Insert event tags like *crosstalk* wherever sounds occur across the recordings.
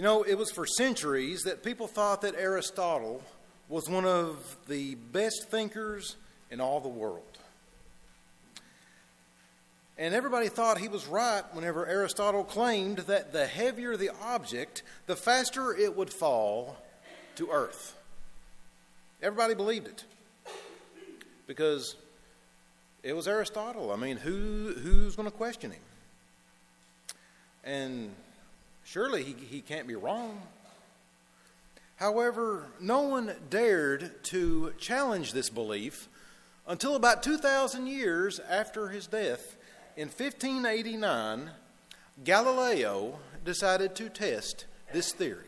You know, it was for centuries that people thought that Aristotle was one of the best thinkers in all the world. And everybody thought he was right whenever Aristotle claimed that the heavier the object, the faster it would fall to earth. Everybody believed it because it was Aristotle. I mean, who, who's going to question him? And surely he, he can't be wrong. However, no one dared to challenge this belief until about 2,000 years after his death. In 1589, Galileo decided to test this theory.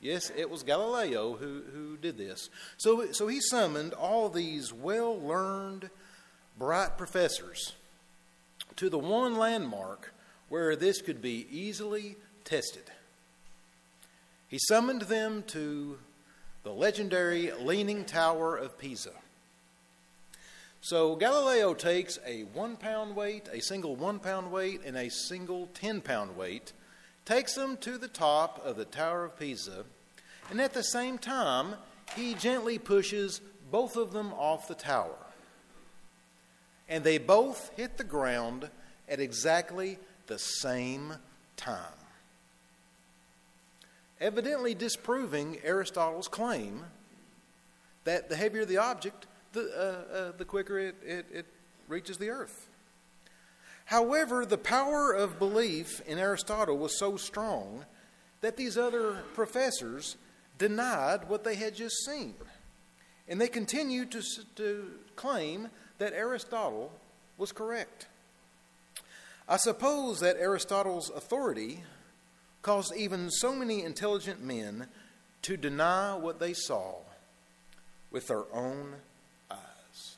Yes, it was Galileo who, who did this. So, so he summoned all these well learned, bright professors to the one landmark where this could be easily tested. He summoned them to the legendary Leaning Tower of Pisa. So Galileo takes a one pound weight, a single one pound weight, and a single 10 pound weight, takes them to the top of the Tower of Pisa, and at the same time, he gently pushes both of them off the tower. And they both hit the ground at exactly the same time evidently disproving Aristotle's claim that the heavier the object, the, uh, uh, the quicker it, it, it reaches the earth. However, the power of belief in Aristotle was so strong that these other professors denied what they had just seen. And they continued to, to claim that Aristotle was correct. I suppose that Aristotle's authority caused even so many intelligent men to deny what they saw with their own eyes.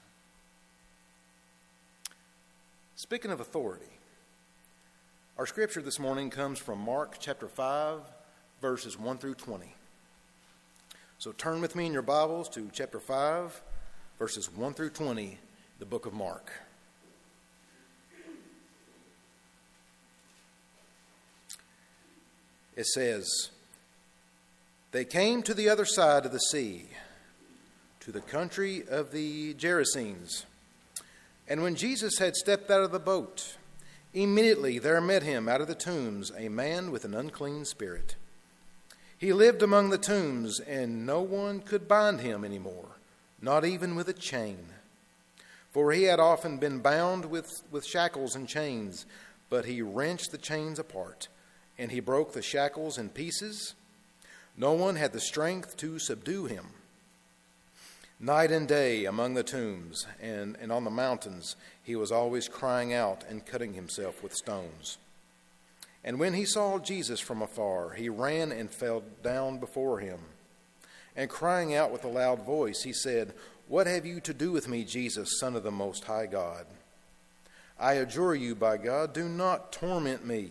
Speaking of authority, our scripture this morning comes from Mark chapter 5, verses 1 through 20. So turn with me in your Bibles to chapter 5, verses 1 through 20, the book of Mark. It says, They came to the other side of the sea, to the country of the Gerasenes. And when Jesus had stepped out of the boat, immediately there met him out of the tombs a man with an unclean spirit. He lived among the tombs, and no one could bind him any more, not even with a chain. For he had often been bound with, with shackles and chains, but he wrenched the chains apart and he broke the shackles in pieces. No one had the strength to subdue him. Night and day among the tombs and, and on the mountains, he was always crying out and cutting himself with stones. And when he saw Jesus from afar, he ran and fell down before him. And crying out with a loud voice, he said, What have you to do with me, Jesus, Son of the Most High God? I adjure you by God, do not torment me.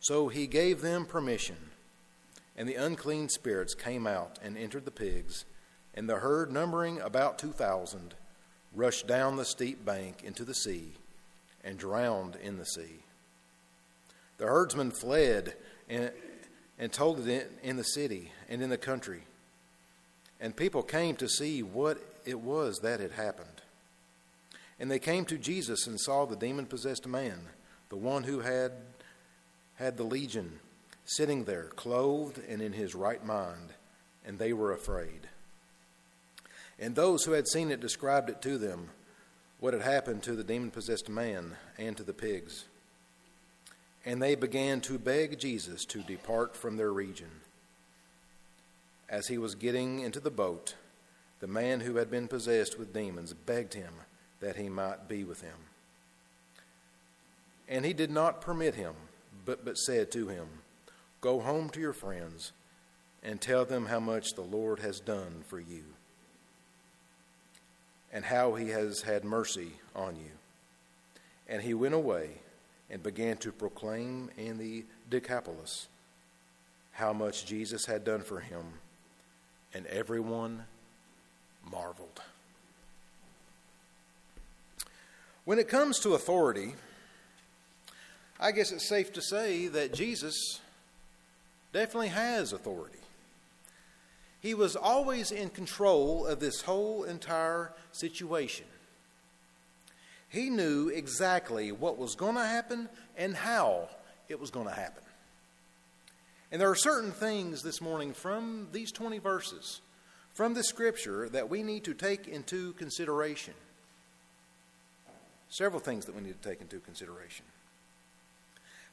So he gave them permission, and the unclean spirits came out and entered the pigs, and the herd, numbering about two thousand, rushed down the steep bank into the sea and drowned in the sea. The herdsmen fled and, and told it in the city and in the country, and people came to see what it was that had happened. And they came to Jesus and saw the demon possessed man, the one who had had the legion sitting there, clothed and in his right mind, and they were afraid. And those who had seen it described it to them, what had happened to the demon possessed man and to the pigs. And they began to beg Jesus to depart from their region. As he was getting into the boat, the man who had been possessed with demons begged him that he might be with him. And he did not permit him but, but said to him, Go home to your friends and tell them how much the Lord has done for you and how he has had mercy on you. And he went away and began to proclaim in the Decapolis how much Jesus had done for him, and everyone marveled. When it comes to authority, I guess it's safe to say that Jesus definitely has authority. He was always in control of this whole entire situation. He knew exactly what was going to happen and how it was going to happen. And there are certain things this morning from these 20 verses, from the scripture, that we need to take into consideration. Several things that we need to take into consideration.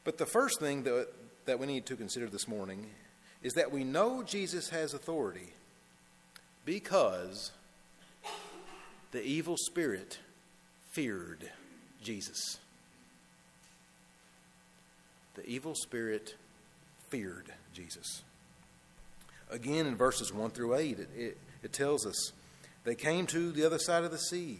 But the first thing that, that we need to consider this morning is that we know Jesus has authority because the evil spirit feared Jesus. The evil spirit feared Jesus. Again, in verses 1 through 8, it, it, it, tells us they came to the other side of the sea,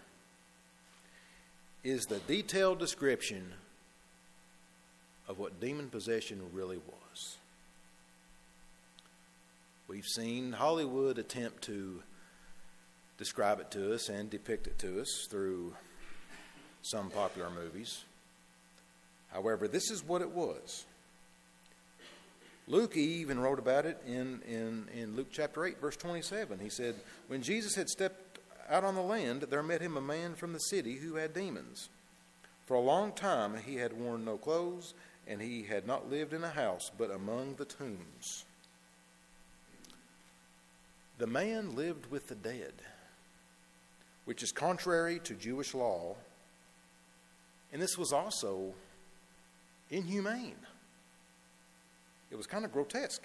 is the detailed description of what demon possession really was. We've seen Hollywood attempt to describe it to us and depict it to us through some popular movies. However, this is what it was. Luke even wrote about it in, in, in Luke chapter 8, verse 27. He said, When Jesus had stepped out on the land, there met him a man from the city who had demons. For a long time he had worn no clothes, and he had not lived in a house, but among the tombs. The man lived with the dead, which is contrary to Jewish law, and this was also inhumane. It was kind of grotesque.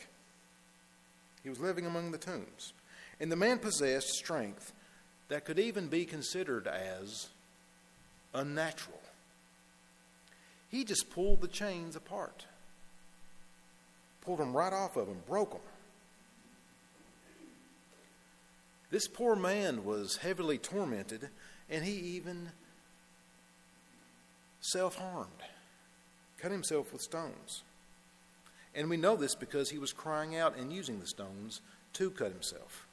He was living among the tombs. And the man possessed strength that could even be considered as unnatural. He just pulled the chains apart, pulled them right off of him, broke them. This poor man was heavily tormented, and he even self harmed cut himself with stones. And we know this because he was crying out and using the stones to cut himself.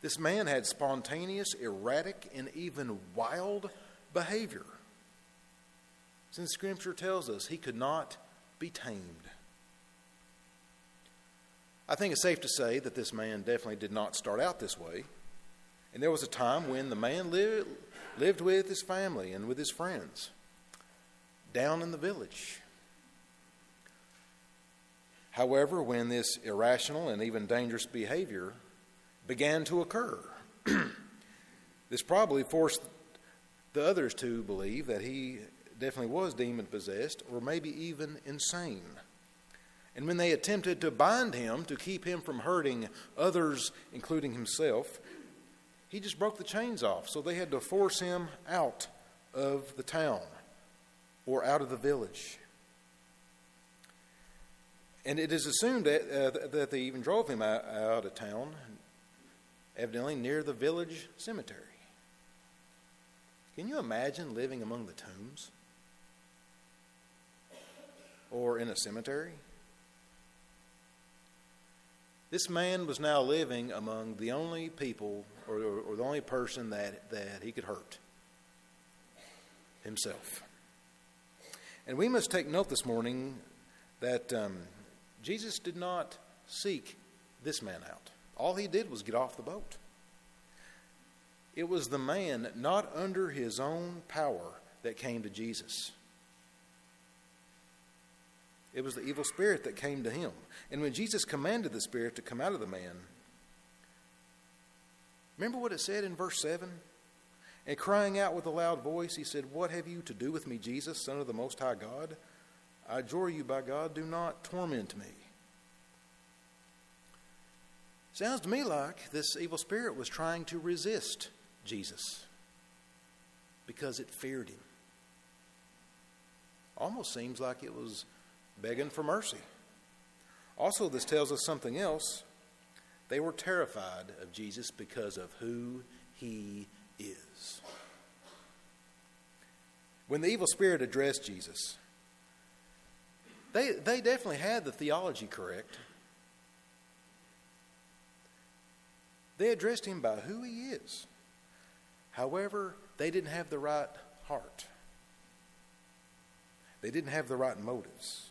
This man had spontaneous, erratic, and even wild behavior. Since Scripture tells us he could not be tamed. I think it's safe to say that this man definitely did not start out this way. And there was a time when the man lived, lived with his family and with his friends down in the village. However, when this irrational and even dangerous behavior began to occur, *clears throat* this probably forced the others to believe that he definitely was demon possessed or maybe even insane. And when they attempted to bind him to keep him from hurting others, including himself, he just broke the chains off. So they had to force him out of the town or out of the village. And it is assumed that, uh, that they even drove him out, out of town, evidently near the village cemetery. Can you imagine living among the tombs? Or in a cemetery? This man was now living among the only people or, or, or the only person that, that he could hurt himself. And we must take note this morning that um, Jesus did not seek this man out. All he did was get off the boat. It was the man not under his own power that came to Jesus. It was the evil spirit that came to him. And when Jesus commanded the spirit to come out of the man, remember what it said in verse 7? And crying out with a loud voice, he said, What have you to do with me, Jesus, Son of the Most High God? I adjure you by God, do not torment me. Sounds to me like this evil spirit was trying to resist Jesus because it feared him. Almost seems like it was begging for mercy. Also, this tells us something else. They were terrified of Jesus because of who he is. When the evil spirit addressed Jesus, they, they definitely had the theology correct. They addressed him by who he is. However, they didn't have the right heart, they didn't have the right motives.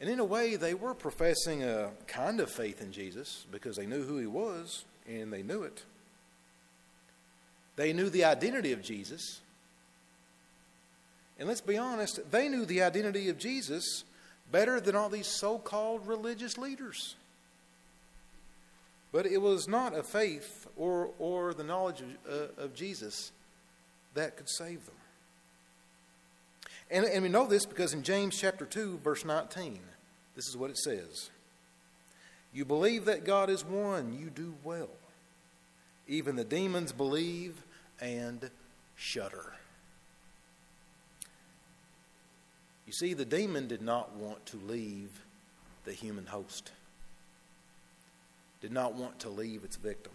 And in a way, they were professing a kind of faith in Jesus because they knew who he was and they knew it. They knew the identity of Jesus. And let's be honest, they knew the identity of Jesus better than all these so called religious leaders. But it was not a faith or, or the knowledge of, uh, of Jesus that could save them. And, and we know this because in James chapter 2, verse 19, this is what it says You believe that God is one, you do well. Even the demons believe and shudder. You see, the demon did not want to leave the human host, did not want to leave its victim.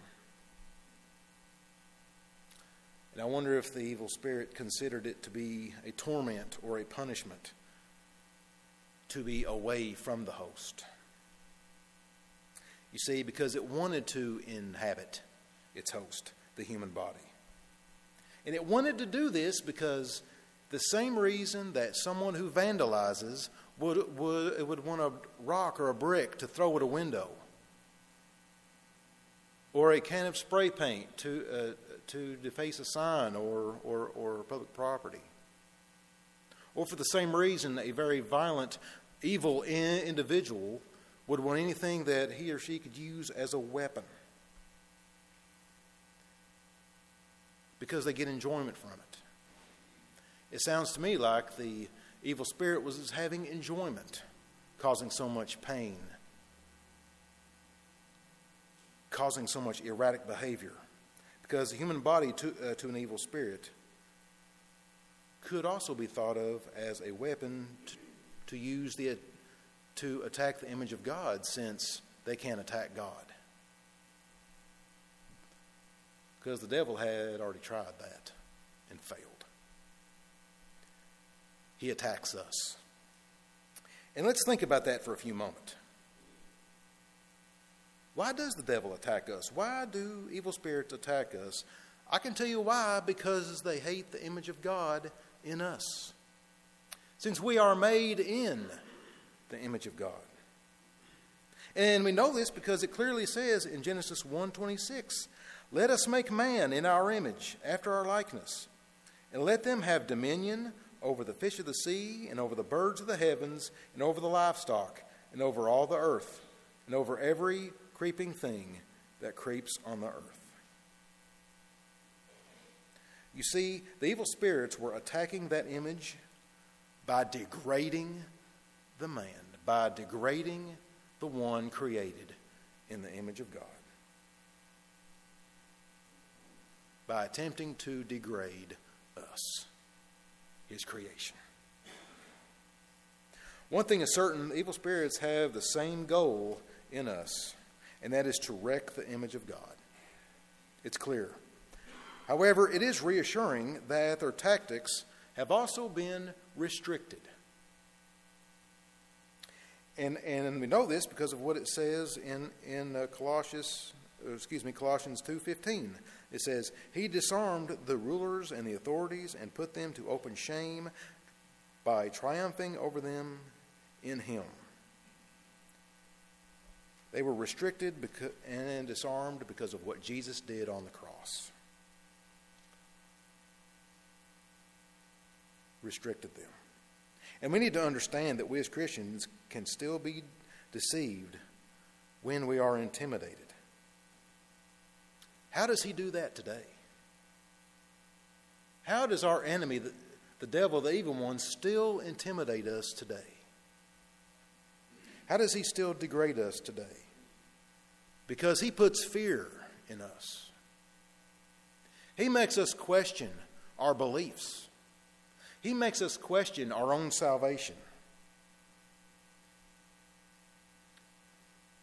And I wonder if the evil spirit considered it to be a torment or a punishment to be away from the host. You see, because it wanted to inhabit its host, the human body. And it wanted to do this because the same reason that someone who vandalizes would, would, would want a rock or a brick to throw at a window, or a can of spray paint to, uh, to deface a sign or, or, or public property. Or for the same reason, a very violent, evil individual would want anything that he or she could use as a weapon because they get enjoyment from it. It sounds to me like the evil spirit was having enjoyment, causing so much pain, causing so much erratic behavior. Because the human body to, uh, to an evil spirit could also be thought of as a weapon to, to use the, to attack the image of God since they can't attack God. Because the devil had already tried that and failed he attacks us. And let's think about that for a few moments. Why does the devil attack us? Why do evil spirits attack us? I can tell you why because they hate the image of God in us. Since we are made in the image of God. And we know this because it clearly says in Genesis 1:26, "Let us make man in our image, after our likeness, and let them have dominion over the fish of the sea, and over the birds of the heavens, and over the livestock, and over all the earth, and over every creeping thing that creeps on the earth. You see, the evil spirits were attacking that image by degrading the man, by degrading the one created in the image of God, by attempting to degrade us his creation. One thing is certain evil spirits have the same goal in us, and that is to wreck the image of God. It's clear. However, it is reassuring that their tactics have also been restricted. And, and we know this because of what it says in, in uh, Colossians, uh, excuse me, Colossians 2.15. It says, He disarmed the rulers and the authorities and put them to open shame by triumphing over them in Him. They were restricted and disarmed because of what Jesus did on the cross. Restricted them. And we need to understand that we as Christians can still be deceived when we are intimidated. How does he do that today? How does our enemy, the, the devil, the evil one, still intimidate us today? How does he still degrade us today? Because he puts fear in us. He makes us question our beliefs. He makes us question our own salvation.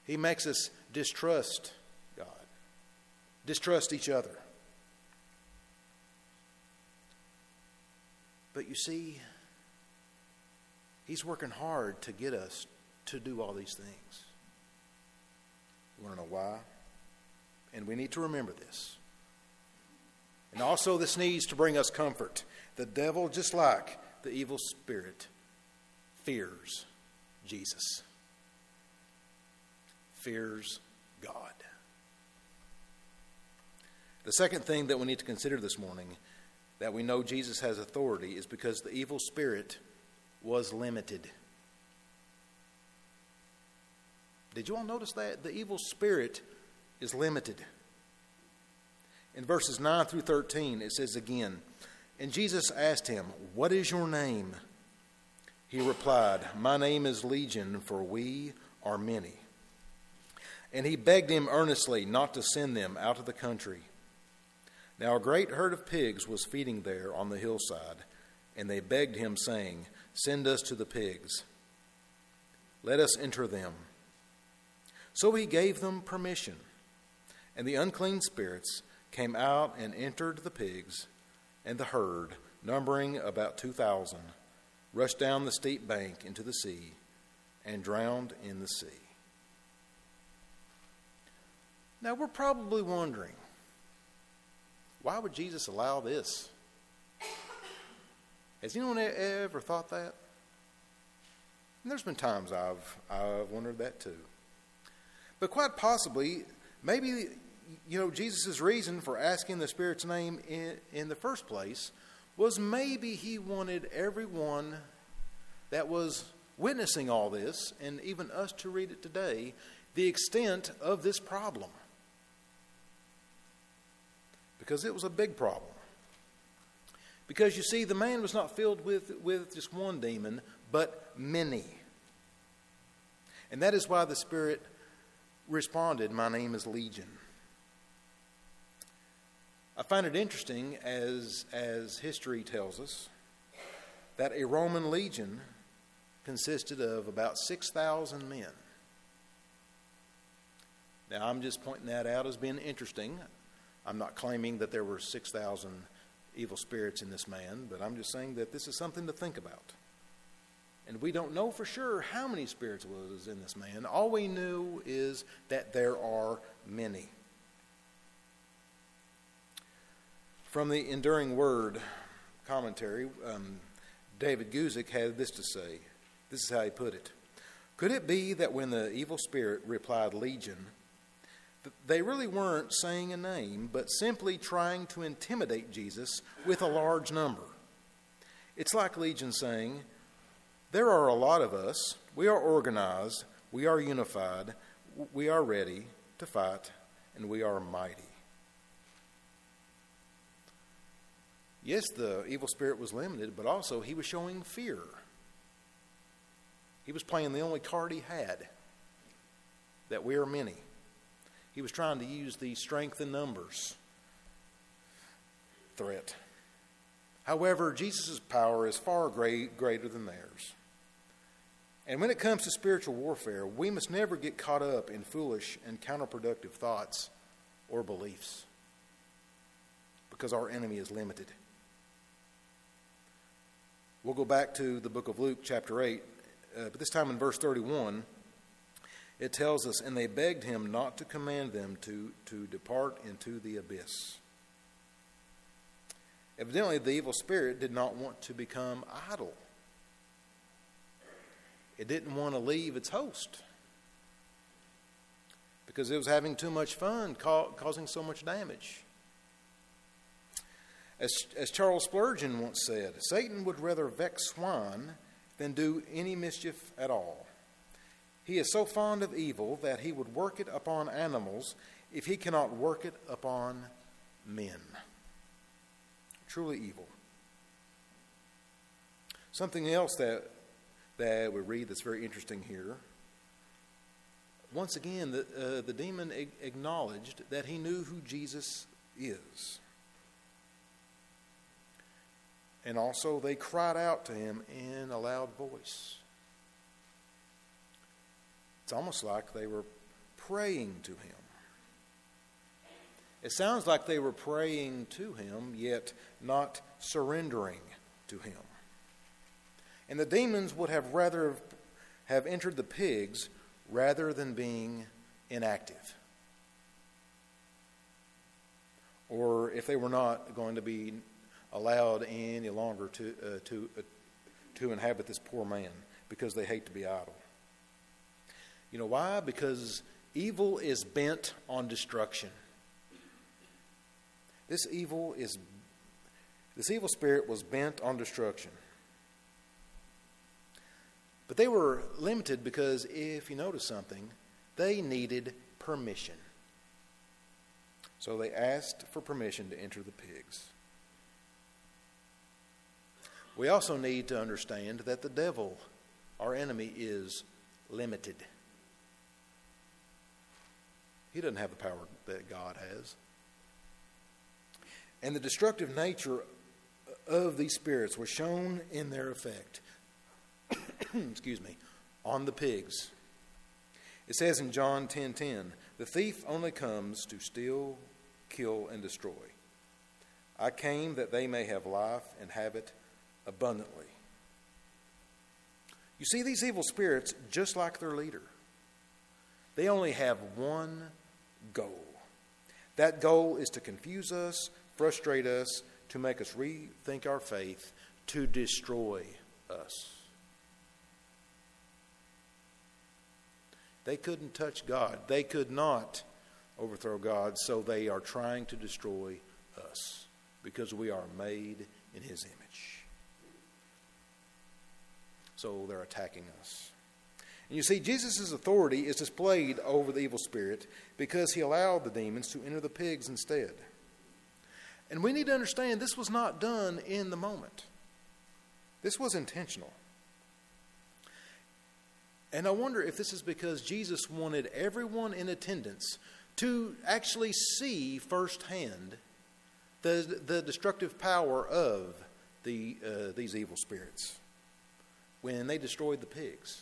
He makes us distrust God, distrust each other. But you see, He's working hard to get us to do all these things. You want to know why? And we need to remember this. And also, this needs to bring us comfort. The devil, just like the evil spirit, fears Jesus, fears God. The second thing that we need to consider this morning that we know Jesus has authority is because the evil spirit was limited. Did you all notice that? The evil spirit is limited. In verses 9 through 13, it says again, And Jesus asked him, What is your name? He replied, My name is Legion, for we are many. And he begged him earnestly not to send them out of the country. Now a great herd of pigs was feeding there on the hillside, and they begged him, saying, Send us to the pigs. Let us enter them. So he gave them permission, and the unclean spirits came out and entered the pigs, and the herd, numbering about 2,000, rushed down the steep bank into the sea and drowned in the sea. Now we're probably wondering why would Jesus allow this? Has anyone ever thought that? And there's been times I've, I've wondered that too. But quite possibly, maybe, you know, Jesus' reason for asking the Spirit's name in, in the first place was maybe he wanted everyone that was witnessing all this, and even us to read it today, the extent of this problem. Because it was a big problem. Because you see, the man was not filled with, with just one demon, but many. And that is why the Spirit responded, My name is Legion. I find it interesting, as, as history tells us, that a Roman legion consisted of about 6,000 men. Now, I'm just pointing that out as being interesting. I'm not claiming that there were 6,000 evil spirits in this man, but I'm just saying that this is something to think about. And we don't know for sure how many spirits was in this man. All we knew is that there are many. From the Enduring Word commentary, um, David Guzik had this to say. This is how he put it. Could it be that when the evil spirit replied Legion, they really weren't saying a name, but simply trying to intimidate Jesus with a large number? It's like Legion saying, there are a lot of us. We are organized. We are unified. We are ready to fight, and we are mighty. Yes, the evil spirit was limited, but also he was showing fear. He was playing the only card he had that we are many. He was trying to use the strength in numbers threat. However, Jesus' power is far great, greater than theirs. And when it comes to spiritual warfare, we must never get caught up in foolish and counterproductive thoughts or beliefs because our enemy is limited. We'll go back to the book of Luke, chapter 8, uh, but this time in verse 31, it tells us, and they begged him not to command them to, to depart into the abyss. Evidently, the evil spirit did not want to become idle. It didn't want to leave its host because it was having too much fun, causing so much damage. As, as Charles Spurgeon once said, Satan would rather vex swine than do any mischief at all. He is so fond of evil that he would work it upon animals if he cannot work it upon men. Truly evil. Something else that, that we read that's very interesting here. Once again, the, uh, the demon acknowledged that he knew who Jesus is. And also, they cried out to him in a loud voice. It's almost like they were praying to him. It sounds like they were praying to him, yet not surrendering to him. And the demons would have rather have entered the pigs rather than being inactive. Or if they were not going to be allowed any longer to, uh, to, uh, to inhabit this poor man because they hate to be idle. You know why? Because evil is bent on destruction. This evil is this evil spirit was bent on destruction. But they were limited because if you notice something, they needed permission. So they asked for permission to enter the pigs. We also need to understand that the devil, our enemy, is limited. He doesn't have the power that God has. And the destructive nature of these spirits was shown in their effect. *coughs* excuse me, on the pigs. It says in John 10:10, 10, 10, "The thief only comes to steal, kill and destroy. I came that they may have life and have it abundantly." You see these evil spirits just like their leader. They only have one goal. That goal is to confuse us, frustrate us, to make us rethink our faith, to destroy us. They couldn't touch God. They could not overthrow God, so they are trying to destroy us because we are made in His image. So they're attacking us. And you see, Jesus' authority is displayed over the evil spirit because he allowed the demons to enter the pigs instead. And we need to understand this was not done in the moment, this was intentional. And I wonder if this is because Jesus wanted everyone in attendance to actually see firsthand the, the destructive power of the, uh, these evil spirits when they destroyed the pigs.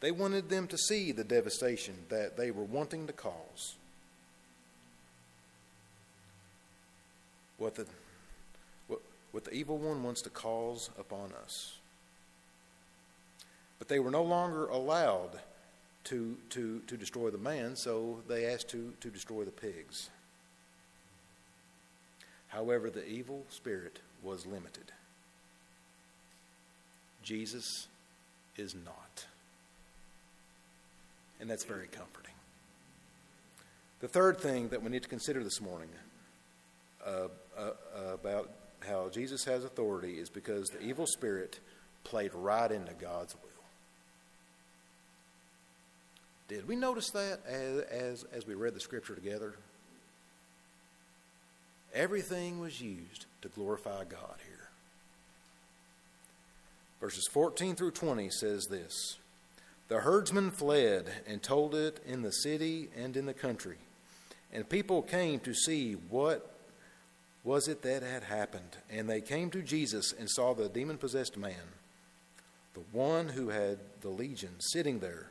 They wanted them to see the devastation that they were wanting to cause. What the, what, what the evil one wants to cause upon us. But they were no longer allowed to, to, to destroy the man, so they asked to, to destroy the pigs. However, the evil spirit was limited. Jesus is not and that's very comforting. The third thing that we need to consider this morning uh, uh, about how Jesus has authority is because the evil spirit played right into God's will. Did we notice that as, as, as we read the scripture together? Everything was used to glorify God here. Verses 14 through 20 says this the herdsmen fled and told it in the city and in the country. And people came to see what was it that had happened. And they came to Jesus and saw the demon possessed man, the one who had the legion, sitting there,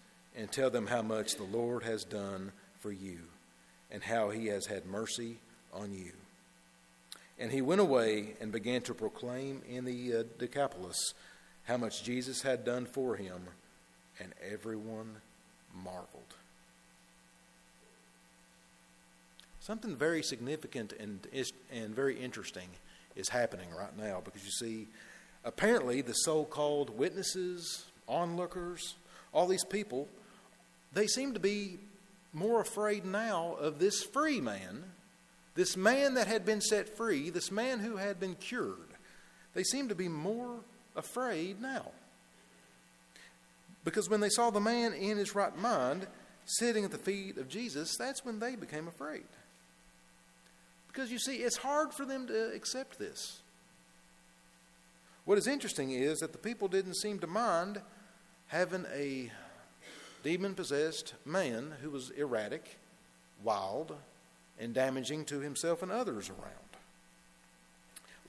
and tell them how much the Lord has done for you and how he has had mercy on you. And he went away and began to proclaim in the uh, Decapolis how much Jesus had done for him, and everyone marveled. Something very significant and, and very interesting is happening right now because you see, apparently, the so called witnesses, onlookers, all these people, they seem to be more afraid now of this free man, this man that had been set free, this man who had been cured. They seem to be more afraid now. Because when they saw the man in his right mind sitting at the feet of Jesus, that's when they became afraid. Because you see, it's hard for them to accept this. What is interesting is that the people didn't seem to mind having a demon possessed man who was erratic, wild, and damaging to himself and others around,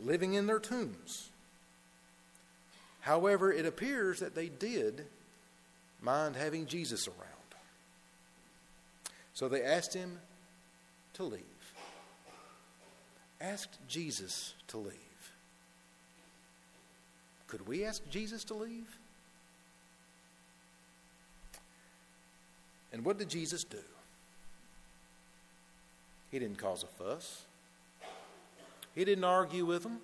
living in their tombs. However, it appears that they did mind having Jesus around. So they asked him to leave. Asked Jesus to leave. Could we ask Jesus to leave? And what did Jesus do? He didn't cause a fuss. He didn't argue with them.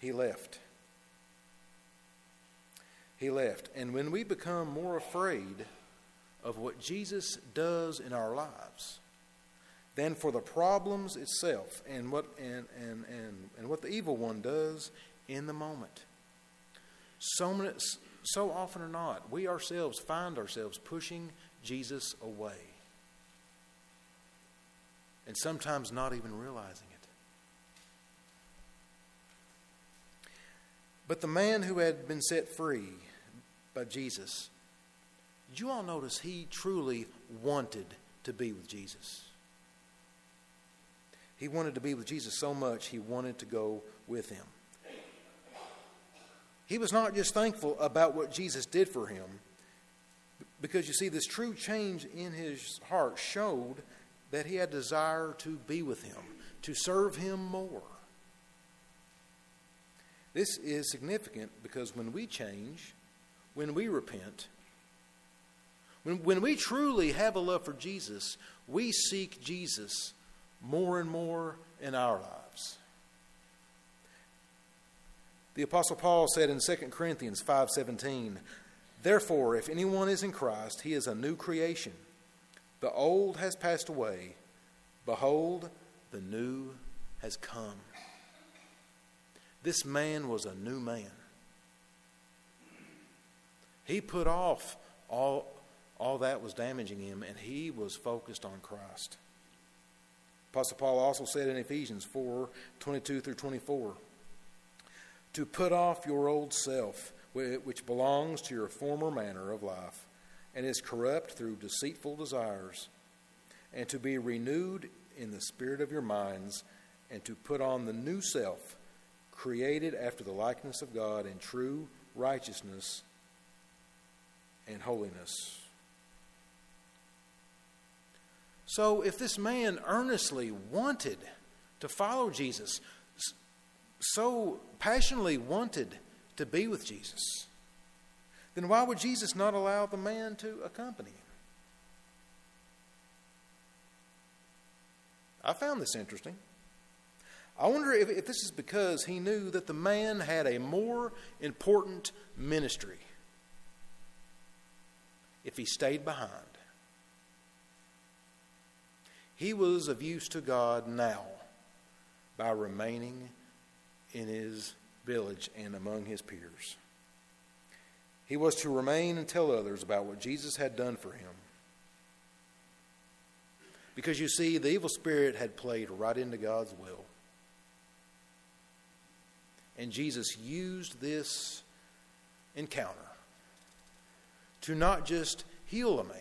He left. He left. And when we become more afraid of what Jesus does in our lives than for the problems itself and what, and, and, and, and what the evil one does in the moment, so, many, so often or not, we ourselves find ourselves pushing Jesus away. And sometimes not even realizing it. But the man who had been set free by Jesus, did you all notice he truly wanted to be with Jesus? He wanted to be with Jesus so much, he wanted to go with him. He was not just thankful about what Jesus did for him, because you see, this true change in his heart showed that he had desire to be with him, to serve him more. This is significant because when we change, when we repent, when, when we truly have a love for Jesus, we seek Jesus more and more in our lives. The apostle Paul said in 2 Corinthians 5:17, "Therefore if anyone is in Christ, he is a new creation. The old has passed away; behold, the new has come." This man was a new man. He put off all, all that was damaging him, and he was focused on Christ. Apostle Paul also said in Ephesians 4 22 through 24 to put off your old self, which belongs to your former manner of life and is corrupt through deceitful desires, and to be renewed in the spirit of your minds, and to put on the new self created after the likeness of God in true righteousness and holiness. So, if this man earnestly wanted to follow Jesus, so passionately wanted to be with Jesus, then why would Jesus not allow the man to accompany him? I found this interesting. I wonder if, if this is because he knew that the man had a more important ministry if he stayed behind. He was of use to God now by remaining in his village and among his peers. He was to remain and tell others about what Jesus had done for him. Because you see, the evil spirit had played right into God's will. And Jesus used this encounter to not just heal a man,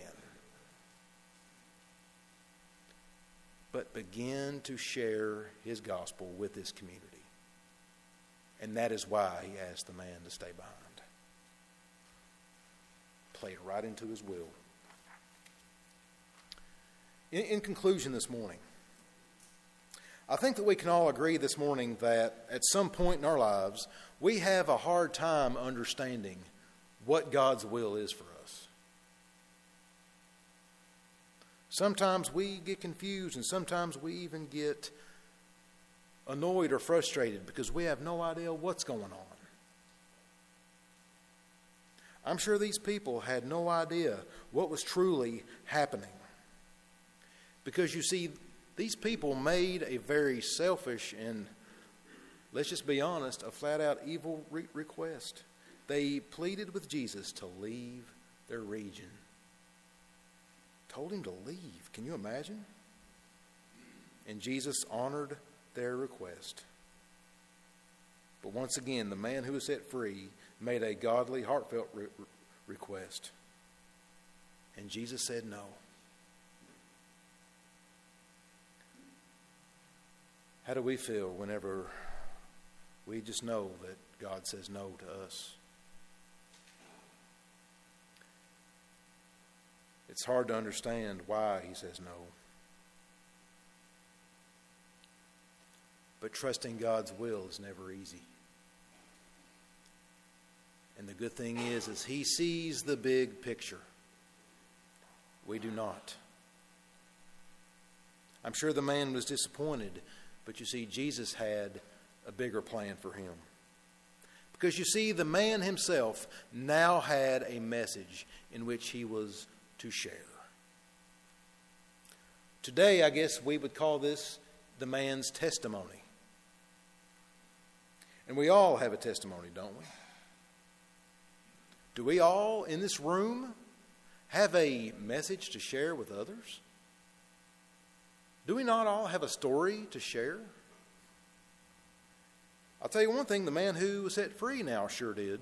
but begin to share his gospel with this community. And that is why he asked the man to stay behind. Played right into his will. In, in conclusion, this morning, I think that we can all agree this morning that at some point in our lives, we have a hard time understanding what God's will is for us. Sometimes we get confused, and sometimes we even get annoyed or frustrated because we have no idea what's going on. I'm sure these people had no idea what was truly happening. Because you see, these people made a very selfish and, let's just be honest, a flat out evil re- request. They pleaded with Jesus to leave their region. Told him to leave. Can you imagine? And Jesus honored their request. But once again, the man who was set free made a godly, heartfelt re- request. And Jesus said no. How do we feel whenever we just know that God says no to us? It's hard to understand why He says no. But trusting God's will is never easy. And the good thing is, is He sees the big picture. We do not. I'm sure the man was disappointed but you see, Jesus had a bigger plan for him. Because you see, the man himself now had a message in which he was to share. Today, I guess we would call this the man's testimony. And we all have a testimony, don't we? Do we all in this room have a message to share with others? Do we not all have a story to share? I'll tell you one thing the man who was set free now sure did.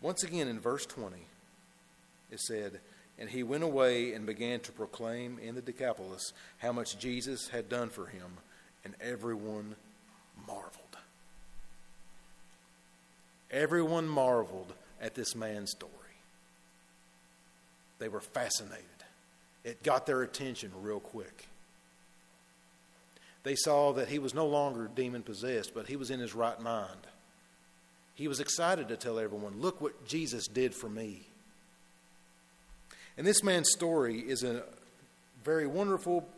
Once again in verse 20, it said, And he went away and began to proclaim in the Decapolis how much Jesus had done for him, and everyone marveled. Everyone marveled at this man's story. They were fascinated it got their attention real quick. They saw that he was no longer demon possessed, but he was in his right mind. He was excited to tell everyone, Look what Jesus did for me. And this man's story is a very wonderful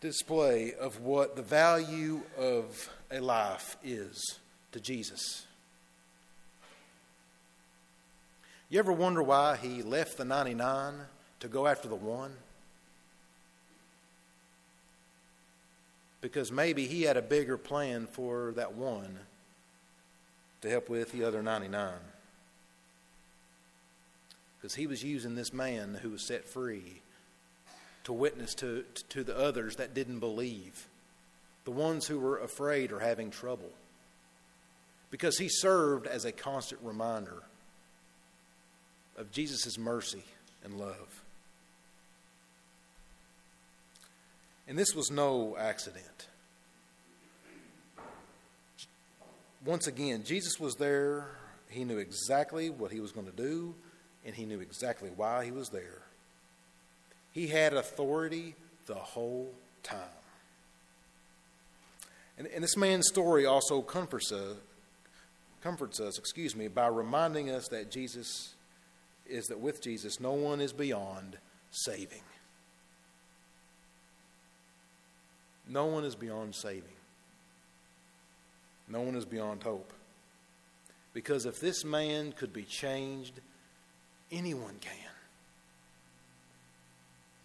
display of what the value of a life is to Jesus. You ever wonder why he left the 99 to go after the one? Because maybe he had a bigger plan for that one to help with the other 99. Because he was using this man who was set free to witness to, to the others that didn't believe, the ones who were afraid or having trouble. Because he served as a constant reminder of Jesus' mercy and love. And this was no accident. Once again, Jesus was there. He knew exactly what he was going to do, and he knew exactly why he was there. He had authority the whole time. And, and this man's story also comforts us, comforts us, excuse me, by reminding us that Jesus is that with Jesus, no one is beyond saving. No one is beyond saving. No one is beyond hope. Because if this man could be changed, anyone can.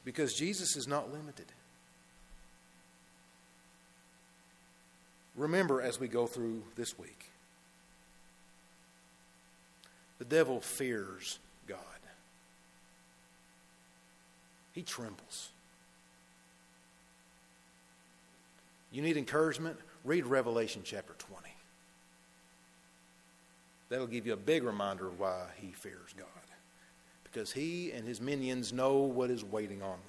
Because Jesus is not limited. Remember as we go through this week, the devil fears God, he trembles. You need encouragement? read Revelation chapter 20. That'll give you a big reminder of why he fears God. Because he and his minions know what is waiting on them.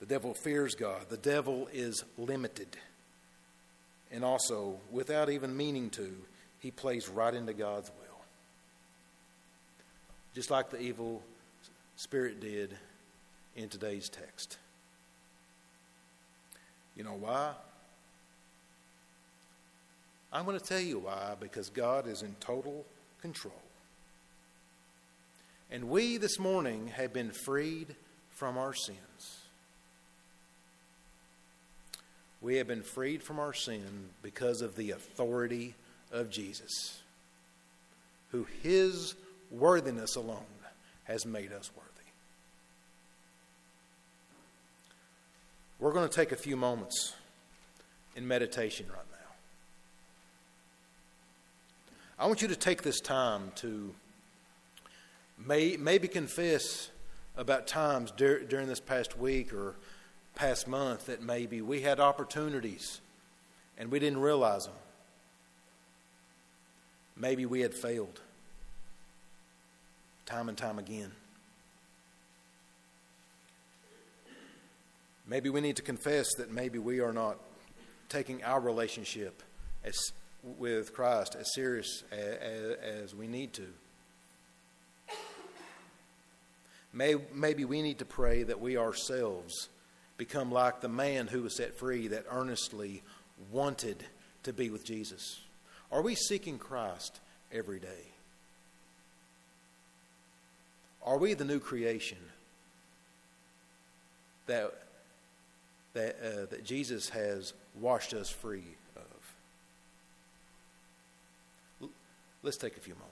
The devil fears God. The devil is limited. And also, without even meaning to, he plays right into God's will. Just like the evil spirit did in today's text. You know why? I'm going to tell you why because God is in total control. And we this morning have been freed from our sins. We have been freed from our sin because of the authority of Jesus, who his worthiness alone has made us worthy. We're going to take a few moments in meditation right now. I want you to take this time to may, maybe confess about times dur- during this past week or past month that maybe we had opportunities and we didn't realize them. Maybe we had failed time and time again. Maybe we need to confess that maybe we are not taking our relationship as, with Christ as serious as, as we need to. May, maybe we need to pray that we ourselves become like the man who was set free that earnestly wanted to be with Jesus. Are we seeking Christ every day? Are we the new creation that that, uh, that Jesus has washed us free of. Let's take a few moments.